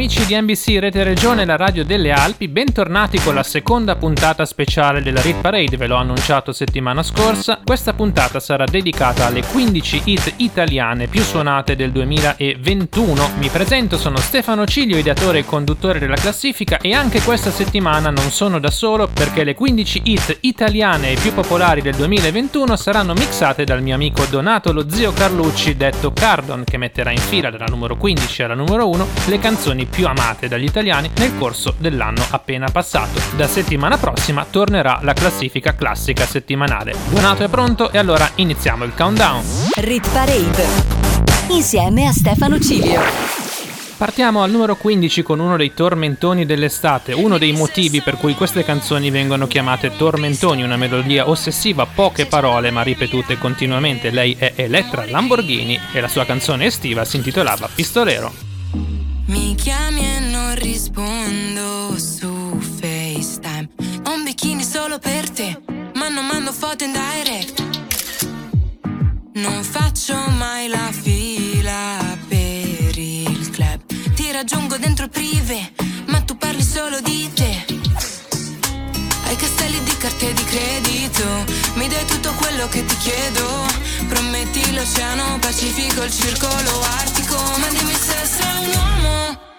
Amici di NBC Rete Regione, la radio delle Alpi, bentornati con la seconda puntata speciale della Rit Parade, ve l'ho annunciato settimana scorsa. Questa puntata sarà dedicata alle 15 hit italiane più suonate del 2021. Mi presento, sono Stefano Ciglio, ideatore e conduttore della classifica e anche questa settimana non sono da solo perché le 15 hit italiane e più popolari del 2021 saranno mixate dal mio amico Donato lo zio Carlucci, detto Cardon, che metterà in fila dalla numero 15 alla numero 1 le canzoni più amate dagli italiani nel corso dell'anno appena passato. Da settimana prossima tornerà la classifica classica settimanale. Donato è pronto e allora iniziamo il countdown. Rit Parade insieme a Stefano Cilio. Partiamo al numero 15 con uno dei tormentoni dell'estate, uno dei motivi per cui queste canzoni vengono chiamate tormentoni, una melodia ossessiva, poche parole ma ripetute continuamente. Lei è Elettra Lamborghini e la sua canzone estiva si intitolava Pistolero. Mi chiami e non rispondo su FaceTime. Ho un bikini solo per te, ma non mando foto in direct. Non faccio mai la fila per il club. Ti raggiungo dentro prive, ma tu parli solo di te. Hai di carte di credito, mi dai tutto quello che ti chiedo. Prometti l'oceano Pacifico, il circolo artico, ma dimmi se sei un uomo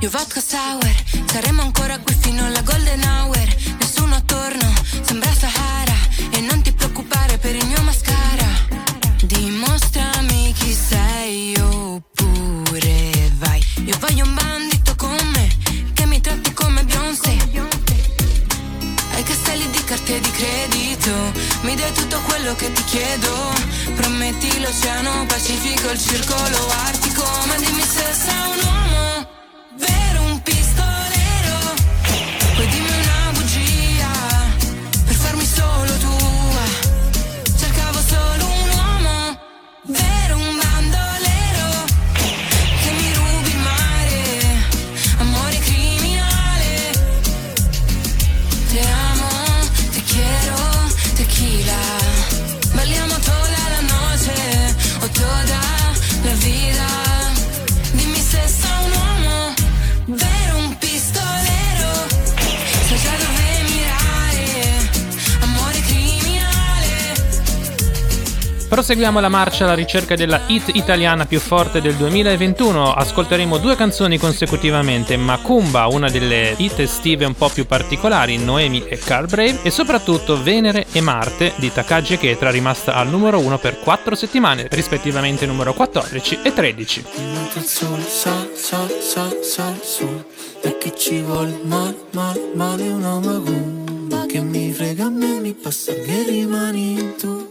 io vodka sour Saremo ancora qui fino alla golden hour. Nessuno attorno, sembra Sahara. E non ti preoccupare per il mio mascara. Dimostrami chi sei oppure vai. Io voglio un bandito con me Che mi tratti come Beyoncé. Hai castelli di carte di credito, mi dai tutto quello che ti chiedo. Prometti l'oceano Pacifico, il circolo artico, ma dimmi se sei un uomo Proseguiamo la marcia alla ricerca della hit italiana più forte del 2021. Ascolteremo due canzoni consecutivamente: Macumba, una delle hit estive un po' più particolari, Noemi e Carl Brave, e soprattutto Venere e Marte di Takagi e Ketra, rimasta al numero 1 per 4 settimane, rispettivamente numero 14 e 13. Mentre il sole sale, sale, sale, sale su E che ci vuole male, male, male una macumba Che mi frega a me, mi passa che rimani tu.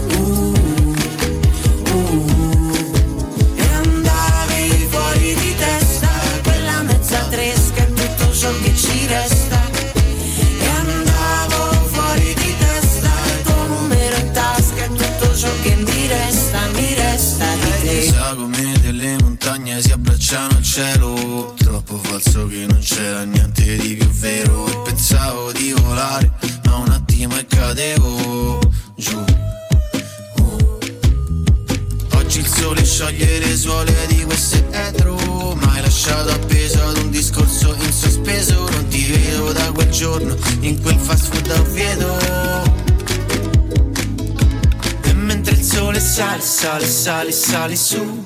cielo. Troppo falso che non c'era niente di più vero. E pensavo di volare ma un attimo e cadevo giù. Uh. Oggi il sole scioglie le suole di queste etro. Ma lasciato appeso ad un discorso in sospeso. Non ti vedo da quel giorno in quel fast food a Oviedo. Mentre il sole sale, sale, sale, sale su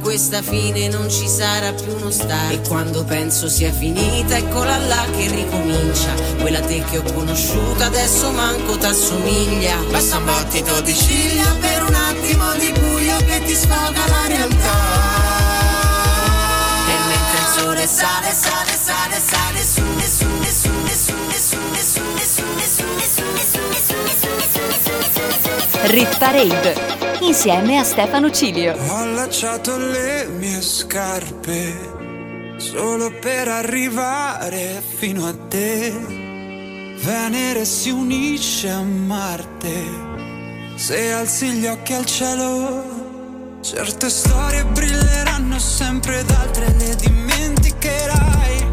questa fine non ci sarà più uno start e quando penso sia finita eccola là che ricomincia quella te che ho conosciuta adesso manco t'assomiglia basta un battito di ciglia per un attimo di buio che ti sfoga la realtà e mentre il sole sale sale sale sale su e su e su e su e su e su e su e su e su e su Rit Parade insieme a Stefano Cilio. Ho allacciato le mie scarpe solo per arrivare fino a te. Venere si unisce a Marte se alzi gli occhi al cielo. Certe storie brilleranno sempre ed altre le dimenticherai.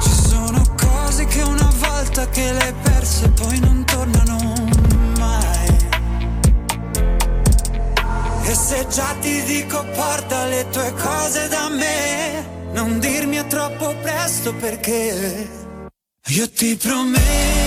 Ci sono cose che una volta che le hai perse poi non tornano E se già ti dico porta le tue cose da me, non dirmi è troppo presto perché io ti prometto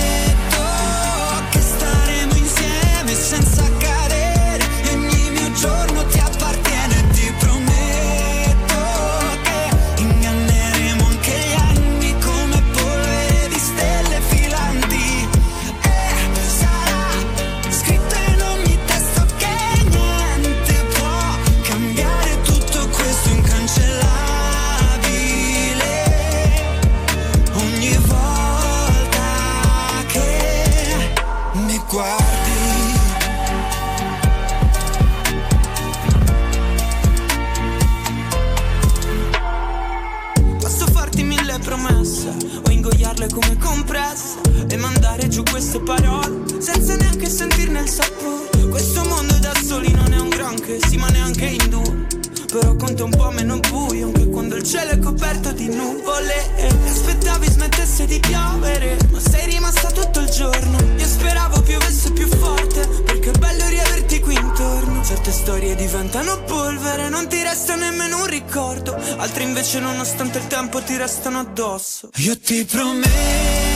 parole senza neanche sentirne il sapore. Questo mondo da soli non è un granché, sì ma neanche in due. Però conta un po' meno buio anche quando il cielo è coperto di nuvole. E aspettavi smettesse di piovere, ma sei rimasta tutto il giorno. Io speravo piovesse più forte, perché è bello riaverti qui intorno. Certe storie diventano polvere, non ti resta nemmeno un ricordo. Altre invece, nonostante il tempo, ti restano addosso. Io ti prometto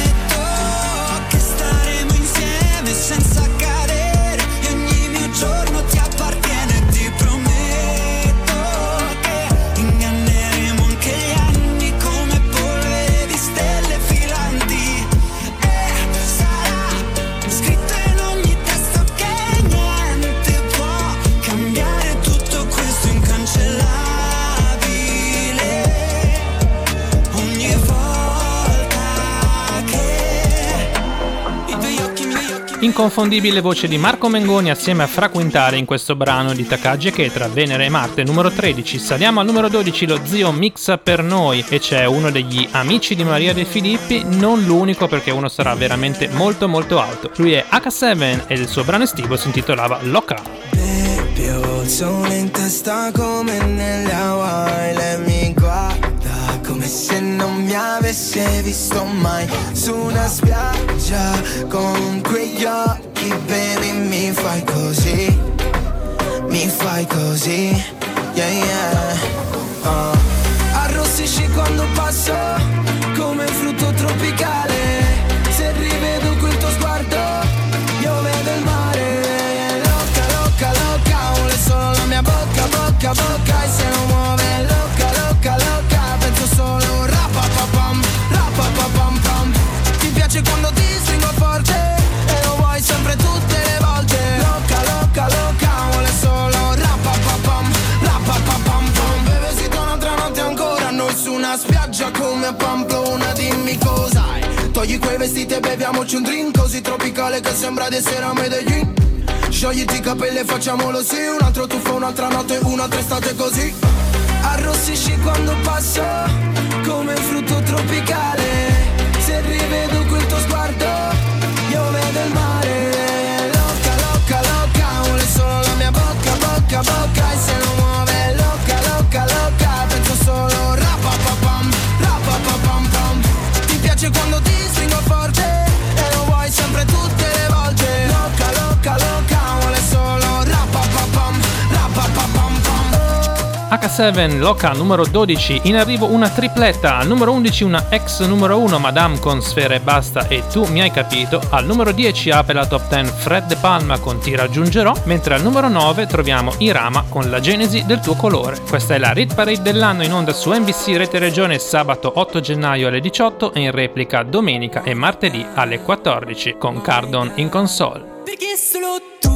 Inconfondibile voce di Marco Mengoni assieme a Fra Quintale in questo brano di Takagi e Ketra, Venere e Marte, numero 13. Saliamo al numero 12, lo zio mixa per noi e c'è uno degli amici di Maria De Filippi, non l'unico perché uno sarà veramente molto molto alto. Lui è H7 e il suo brano estivo si intitolava Loca. Ho il sole in testa come nelle Hawaii Lei mi guarda come se non mi avesse visto mai. Su una spiaggia con quegli occhi Baby mi fai così Mi fai così Yeah yeah. Oh. Arrossisci quando passo Come un frutto tropicale. Se rivedo quel tuo sguardo Io vedo il mare. Bocca, bocca, bocca a Pamplona, dimmi cos'hai Togli quei vestiti e beviamoci un drink così tropicale che sembra di essere a Medellin Sciogliti i capelli e facciamolo sì Un altro tuffo, un'altra notte, un'altra estate così. Arrossisci quando passo come un frutto tropicale. Se rivedo quel tuo sguardo io vedo il mare. Loca, loca, loca, vuole solo la mia bocca, bocca, bocca E se Ti piace H7 Loca numero 12, in arrivo una tripletta, al numero 11 una ex numero 1 Madame con Sfera e Basta e Tu mi hai capito, al numero 10 apre la top 10 Fred De Palma con Ti raggiungerò, mentre al numero 9 troviamo Irama con La genesi del tuo colore. Questa è la Rit Parade dell'anno in onda su NBC Rete Regione sabato 8 gennaio alle 18 e in replica domenica e martedì alle 14 con Cardon in console. Perché solo tu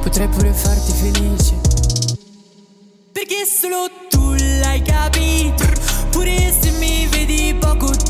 Potrei pure farti felice. Perché solo tu l'hai capito? Pure se mi vedi poco tu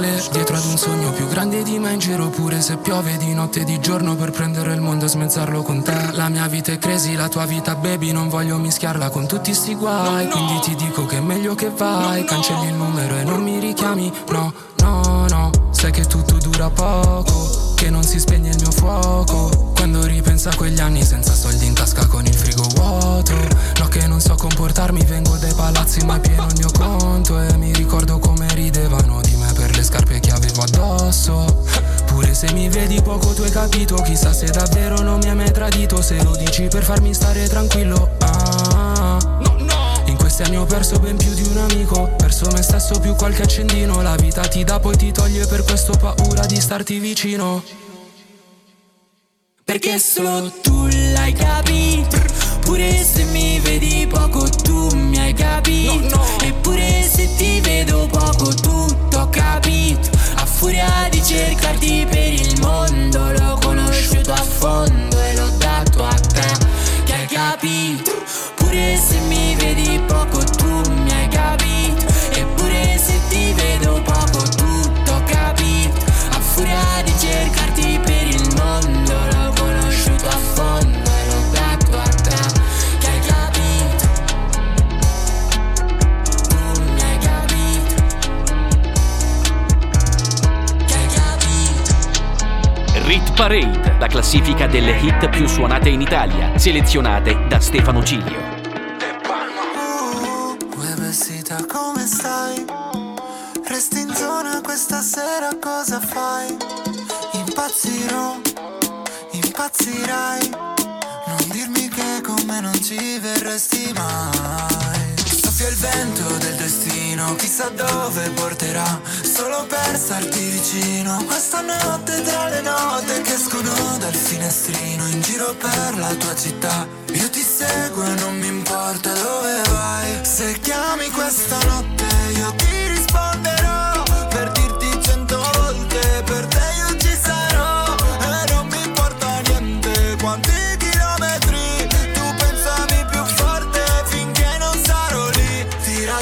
Consumo le suole dietro ad un sogno più grande di me in giro pure se piove di notte e di giorno per prendere il mondo e smezzarlo con te. La mia vita è crazy, la tua vita baby, non voglio mischiarla con tutti sti guai, quindi ti dico che è meglio che vai, cancelli il numero e non mi richiami, no, no, no, sai che tutto dura poco, che non si spegne il mio fuoco. Quando ripenso a quegli anni senza soldi in tasca con il frigo vuoto, no che non so comportarmi, vengo dai palazzi ma è pieno il mio conto. E mi ricordo come ridevano di me le scarpe che avevo addosso. Pure se mi vedi poco tu hai capito, chissà se davvero non mi hai mai tradito, se lo dici per farmi stare tranquillo. Ah, in questi anni ho perso ben più di un amico, perso me stesso più qualche accendino, la vita ti dà poi ti toglie per questo ho paura di starti vicino. Perché solo tu l'hai capito Pure se mi vedi poco tu mi hai capito Eppure se ti vedo poco furia di classifica delle hit più suonate in Italia, selezionate da Stefano Cilio.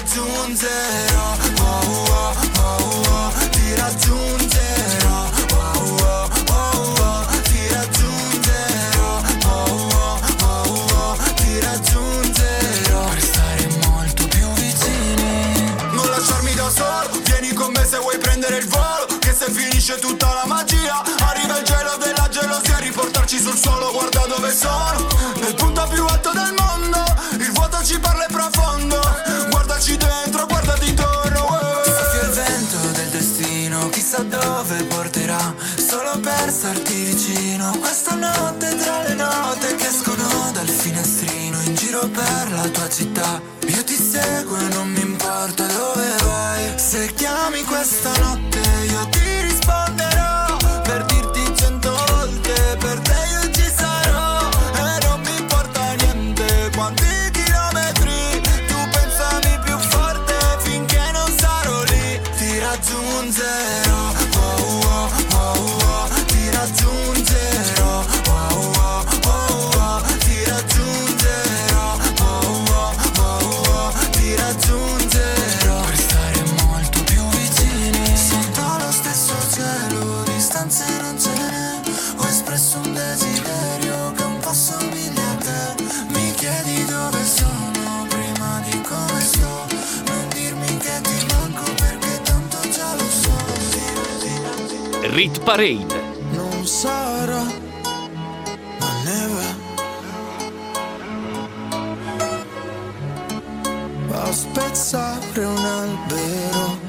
Raggiungerò. Oh, oh, oh, oh, Ti raggiungerò. Oh, oh, oh, Ti raggiungerò. Oh, oh, oh, Ti raggiungerò. Per stare molto più vicini. Non lasciarmi da solo Vieni con me se vuoi prendere il volo. Che se finisce tutta la magia Arriva il gelo della gelosia. Riportarci sul suolo Guarda dove sono starti vicino Questa notte tra le note Che escono dal finestrino In giro per la tua città. Io ti seguo e non mi importa dove vai. Se chiami questa notte Io ti risponderò desiderio Che un po' somiglia a te. Mi chiedi dove sono Prima di come sto. Non dirmi che ti manco Perché tanto già lo so. Rit Parade. non sarà la neve. A spezzare un albero.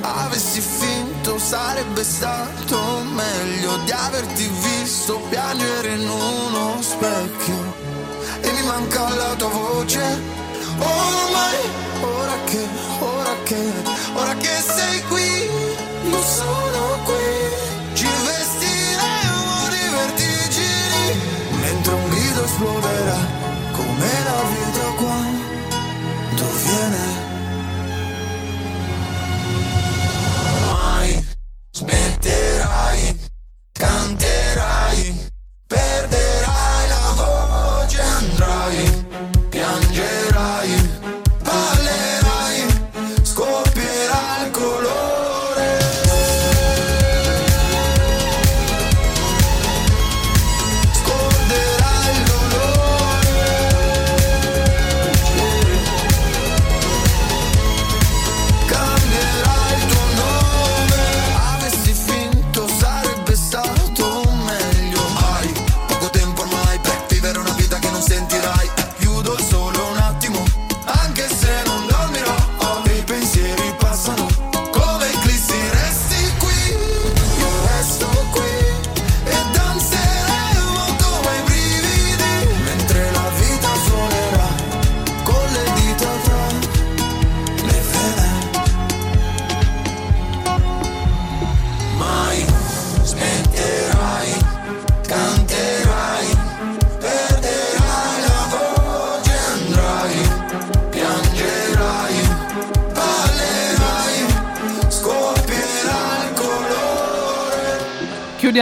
Avessi finto sarebbe stato meglio di averti visto piangere in uno specchio. E mi manca la tua voce. Ormai ora che ora che ora che sei qui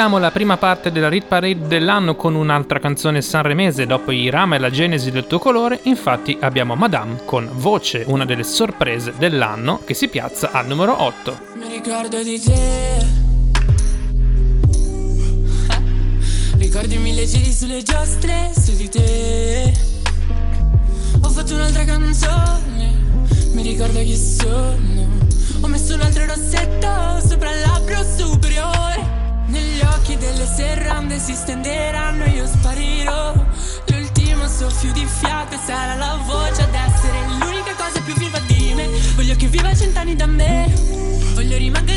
Chiudiamo la prima parte della Rit Parade dell'anno con un'altra canzone sanremese. Dopo i Rama e la genesi del tuo colore, infatti abbiamo Madame con Voce, una delle sorprese dell'anno che si piazza al numero 8. Mi ricordo di te. Ricordi mille giri sulle giostre su di te. Ho fatto un'altra canzone Mi ricordo chi sono. Ho messo un altro rossetto sopra il labbro superiore occhi delle serrande si stenderanno io sparirò. L'ultimo soffio di fiato sarà la voce ad essere l'unica cosa più viva di me. Voglio che viva cent'anni da me. Voglio rimanere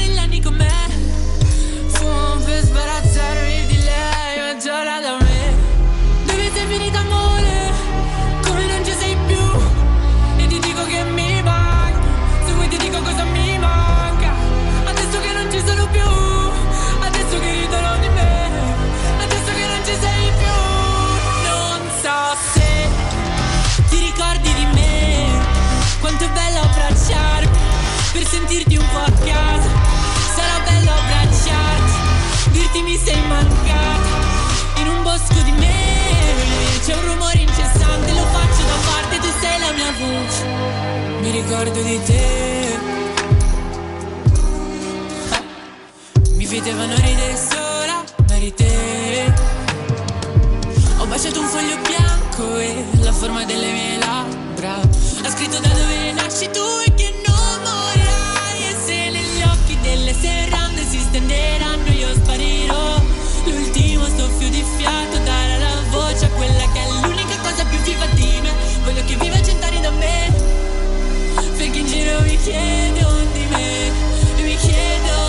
Dirti mi sei mancata In un bosco di me C'è un rumore incessante Lo faccio da parte ricordo di te. Mi vedevano ridere sola, ma eri te. Ho baciato un foglio bianco e la forma delle mie labbra. Ha scritto da dove nasci tu e che non morirai. E se negli occhi delle serrande si stenderanno, io sparirò. L'ultimo soffio di fiato darà la voce a quella che è l'unica cosa più viva di me. Voglio che viva cent'anni da me. Perché in giro mi chiedo di me. Mi chiedo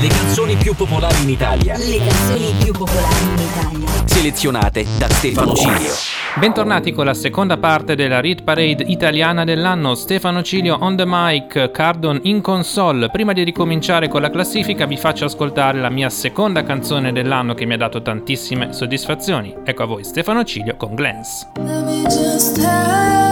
Le canzoni più popolari in Italia. Le canzoni più popolari in Italia. Selezionate da Stefano Cilio. Bentornati con la seconda parte della Read Parade italiana dell'anno. Stefano Cilio on the mic, Cardon in console. Prima di ricominciare con la classifica vi faccio ascoltare la mia seconda canzone dell'anno che mi ha dato tantissime soddisfazioni. Ecco a voi Stefano Cilio con Glance. Let me just tell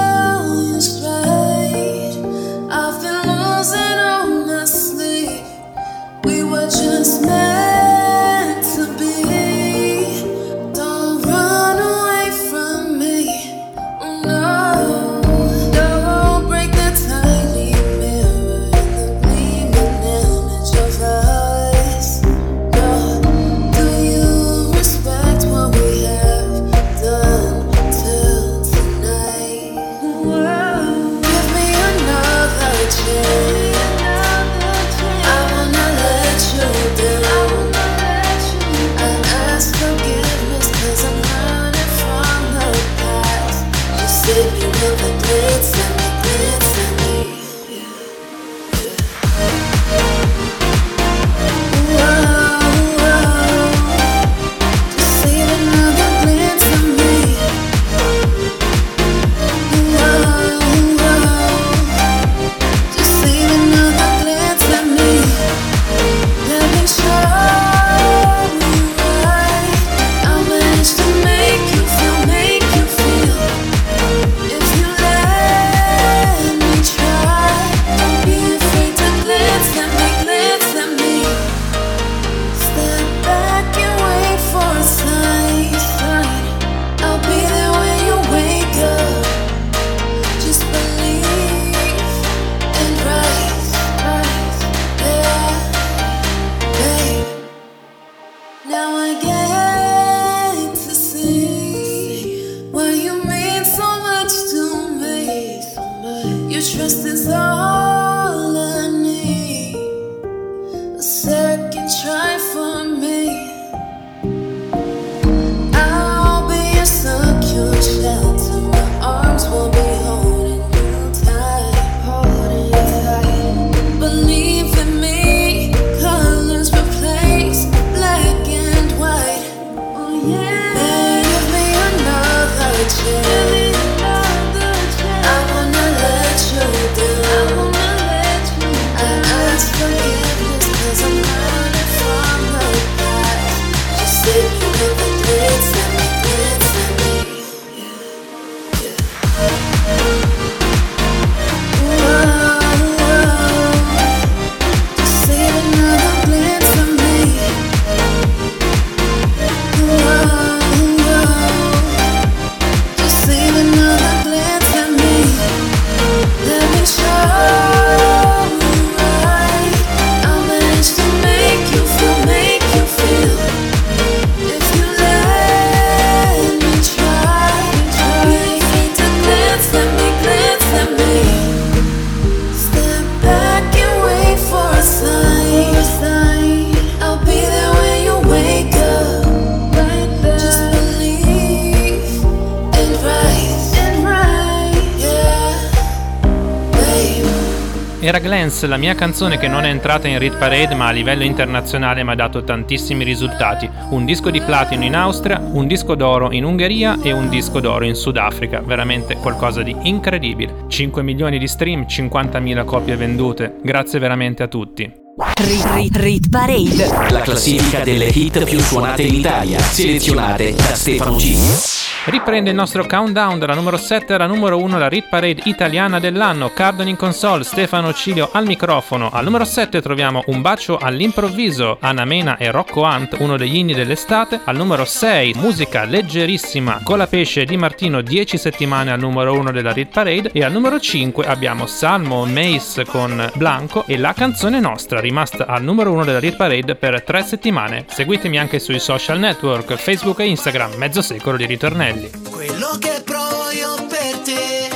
Era Glance, la mia canzone che non è entrata in Rit Parade ma a livello internazionale mi ha dato tantissimi risultati. Un disco di platino in Austria, un disco d'oro in Ungheria e un disco d'oro in Sudafrica. Veramente qualcosa di incredibile. 5 milioni di stream, 50.000 copie vendute. Grazie veramente a tutti. Rit, rit, rit Parade. La classifica delle hit più suonate in Italia, selezionate da Stefano G. Riprende il nostro countdown dalla numero 7 alla numero 1 la Rit Parade italiana dell'anno. Cardon in console, Stefano Cilio al microfono. Al numero 7 troviamo Un bacio all'improvviso, Anna Mena e Rocco Hunt, uno degli inni dell'estate. Al numero 6 musica leggerissima, Colapesce di Martino, 10 settimane al numero 1 della Rit Parade. E al numero 5 abbiamo Salmo Mace con Blanco e la canzone nostra, rimasta al numero 1 della Rit Parade per 3 settimane. Seguitemi anche sui social network, Facebook e Instagram, mezzo secolo di ritornelli. Quello che provo io per te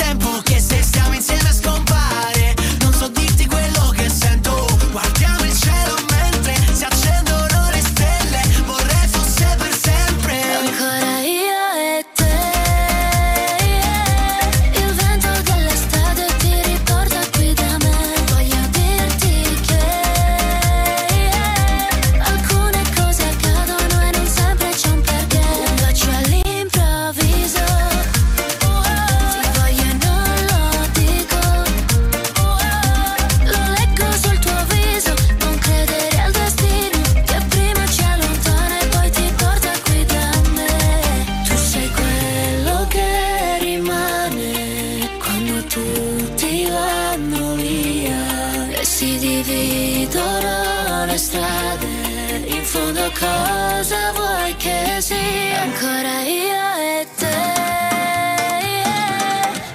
cosa vuoi che sia? Ancora io e te.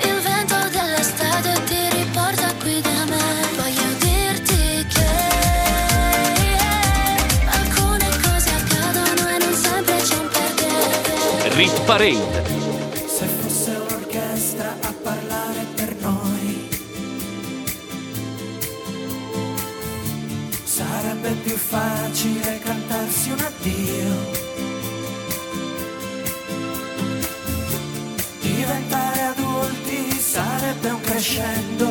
Il vento dell'estate ti riporta qui da me. Voglio dirti che Alcune cose accadono e non sempre c'è un perché. Parade. Crescendo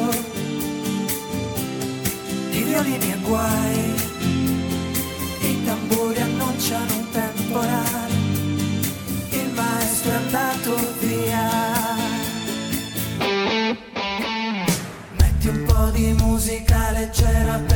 di violini e guai. I tamburi annunciano un temporale il maestro è andato via. Metti un po' di musica leggera perché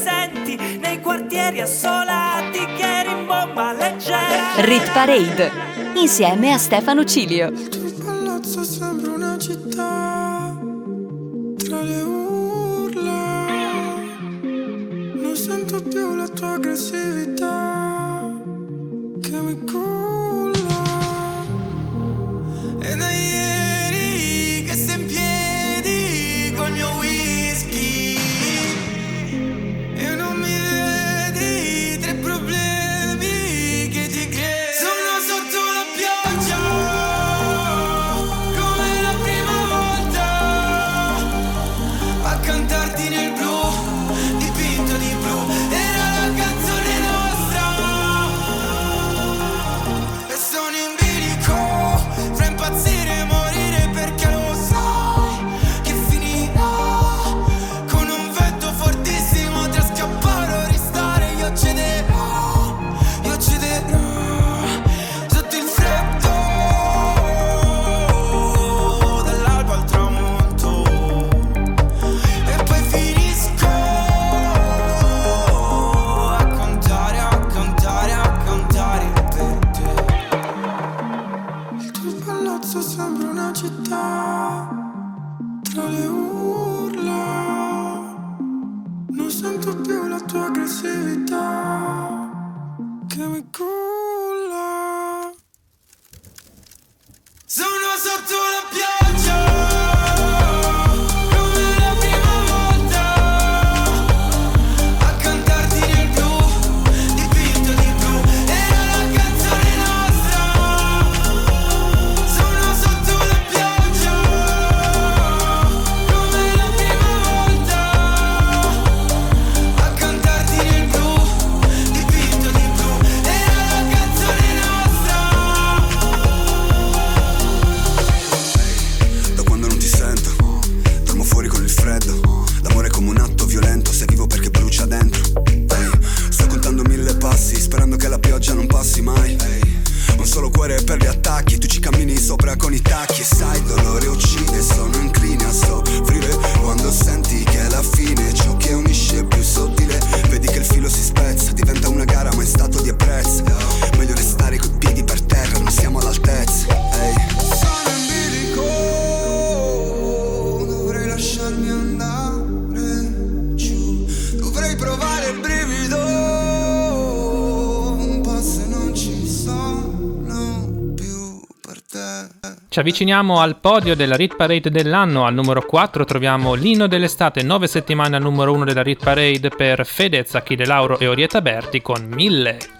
progressisti la senti, nei quartieri assolati che rimbomba leggera. Rit Parade, insieme a Stefano Cilio. Il palazzo sembra una città tra le urla. Non sento più la tua aggressività che mi culla. E da urla. Non sento più la tua aggressività che mi culla. Sono sotto la con i tacchi. E sai, Ci avviciniamo al podio della Rit Parade dell'anno. Al numero 4 troviamo l'inno dell'estate, 9 settimane al numero 1 della Rit Parade per Fedez, Acchi De Lauro e Orietta Berti con 1000.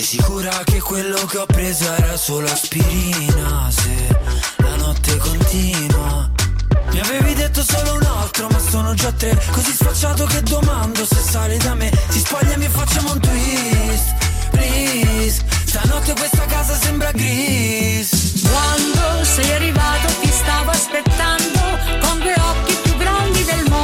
Sei sicura che quello che ho preso era solo aspirina? Se la notte continua. Mi avevi detto solo un altro, ma sono già tre. Così sfacciato che domando se sale da me. Si spoglia e mi facciamo un twist. Please, stanotte questa casa sembra gris. Quando sei arrivato ti stavo aspettando con due occhi più grandi del mondo.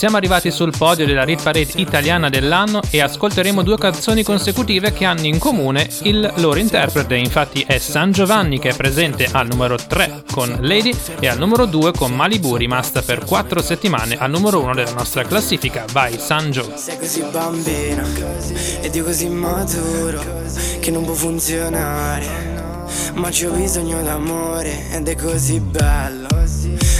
Siamo arrivati sul podio della Rit Parade italiana dell'anno e ascolteremo due canzoni consecutive che hanno in comune il loro interprete, infatti è San Giovanni che è presente al numero 3 con Lady e al numero 2 con Malibu, rimasta per 4 settimane al numero 1 della nostra classifica. Vai San Gio. Sei così bambina ed io così maturo che non può funzionare. Ma c'ho bisogno d'amore ed è così bello.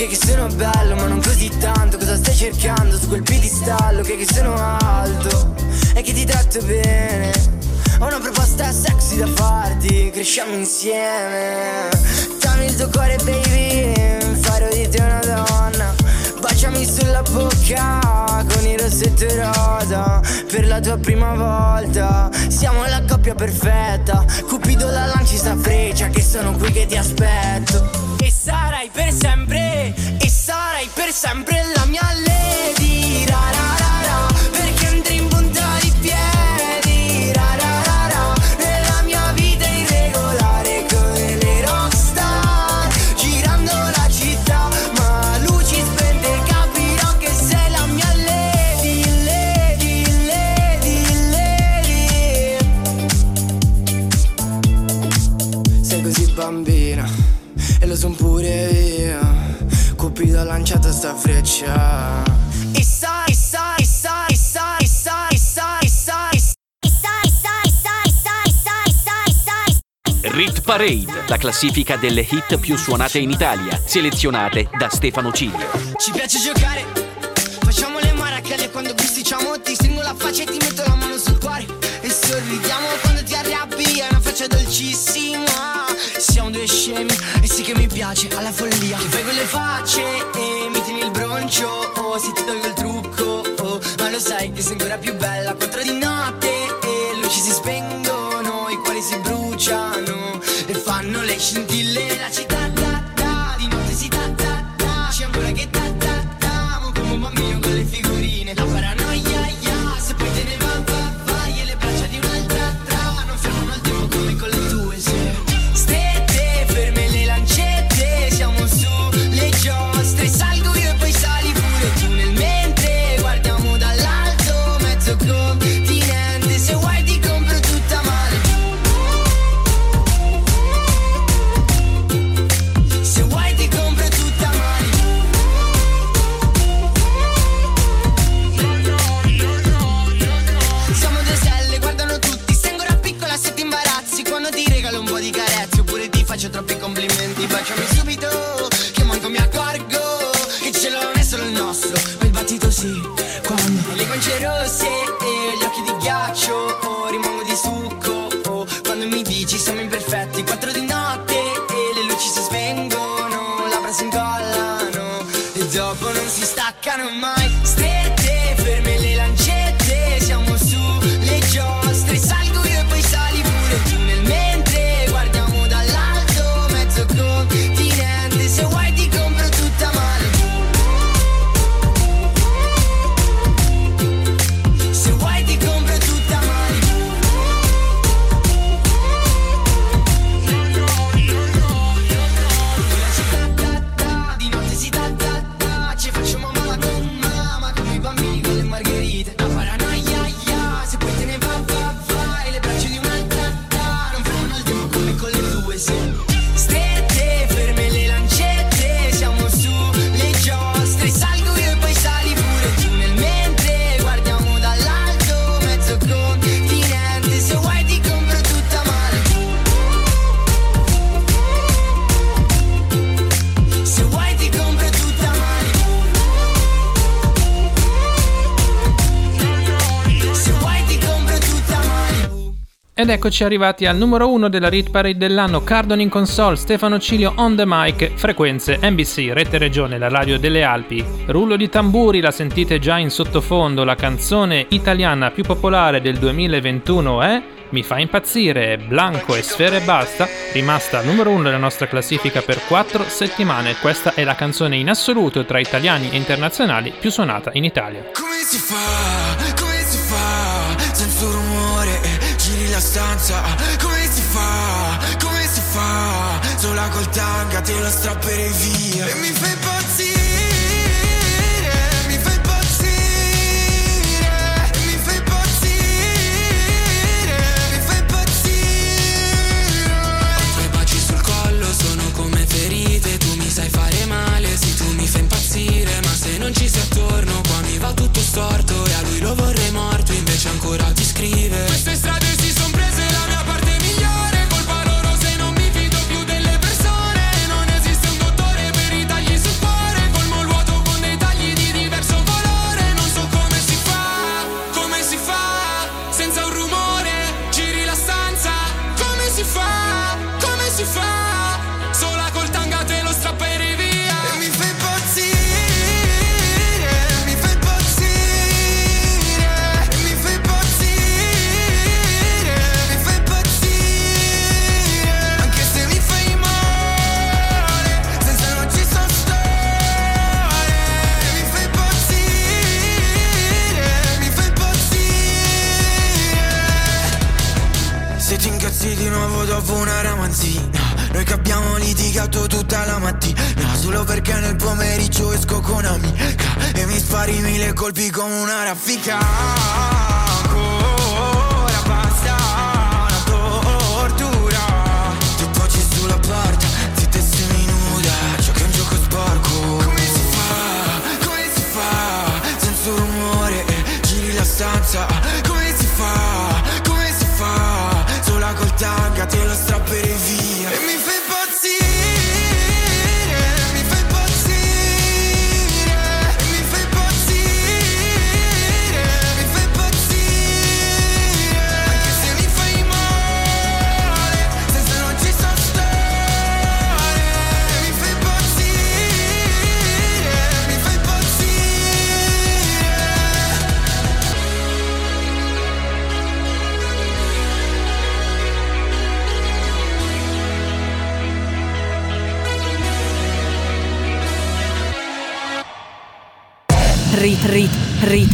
Ok che sono bello ma non così tanto. Cosa stai cercando su quel piedistallo? Ok che sono alto e che ti tratto bene. Ho una proposta sexy da farti Cresciamo insieme. Dammi il tuo cuore baby Farò di te una donna. Baciami sulla bocca con il rossetto rosa Per la tua prima volta. Siamo la coppia perfetta Cupido la lanci sta freccia Che sono qui che ti aspetto. E per sempre E sarai per sempre la mia Parade, la classifica delle hit più suonate in Italia, selezionate da Stefano Ciglio. Ci piace giocare? Facciamo le marachelle quando bisticciamo Ti stringo la faccia e ti metto la mano sul cuore. E sorridiamo quando ti arrabbi È una faccia dolcissima. Siamo due scemi E sì che mi piace alla follia. Ti fai quelle facce e mi tieni il broncio oh, Se ti tolgo il trucco. Oh, Ma lo sai che sei ancora più bella Quattro di notte e luci si spengono Ed eccoci arrivati al numero uno della Rit Parade dell'anno, Cardon in console, Stefano Cilio on the mic, frequenze NBC, Rete Regione, la radio delle Alpi. Rullo di tamburi, la sentite già in sottofondo, la canzone italiana più popolare del 2021 è Mi fa impazzire, Blanco e Sfere e Basta, rimasta numero uno della nostra classifica per quattro settimane. Questa è la canzone in assoluto tra italiani e internazionali più suonata in Italia. Come si fa? Come la stanza. Come si fa? Come si fa? Sola col tanga te lo strapperei via. E mi fai impazzire Mi fai impazzire Mi fai impazzire Mi fai impazzire. I tuoi baci sul collo sono come ferite Tu mi sai fare male, sì tu mi fai impazzire Ma se non ci sei attorno qua mi va tutto storto E a lui lo vorrei morto invece ancora ti scrive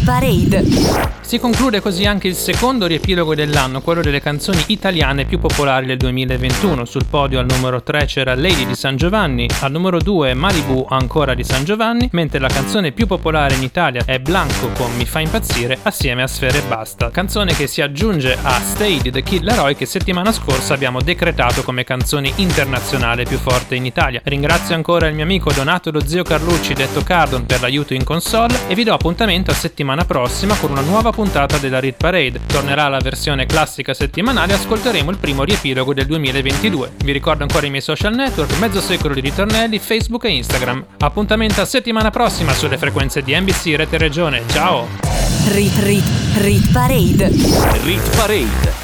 Parade. Si conclude così anche il secondo riepilogo dell'anno, quello delle canzoni italiane più popolari del 2021. Sul podio al numero 3 c'era Lady di San Giovanni, al numero 2 Malibu ancora di San Giovanni, mentre la canzone più popolare in Italia è Blanco con Mi fa impazzire assieme a Sfere e Basta, canzone che si aggiunge a Stay di The Kid Laroi che settimana scorsa abbiamo decretato come canzone internazionale più forte in Italia. Ringrazio ancora il mio amico Donato lo zio Carlucci detto Cardon per l'aiuto in console e vi do appuntamento a settimana prossima con una nuova puntata della Rit Parade. Tornerà la versione classica settimanale e ascolteremo il primo riepilogo del 2022. Vi ricordo ancora i miei social network, mezzo secolo di ritornelli, Facebook e Instagram. Appuntamento a settimana prossima sulle frequenze di NBC Rete Regione. Ciao! Rit Rit Rit Parade. Rit Parade.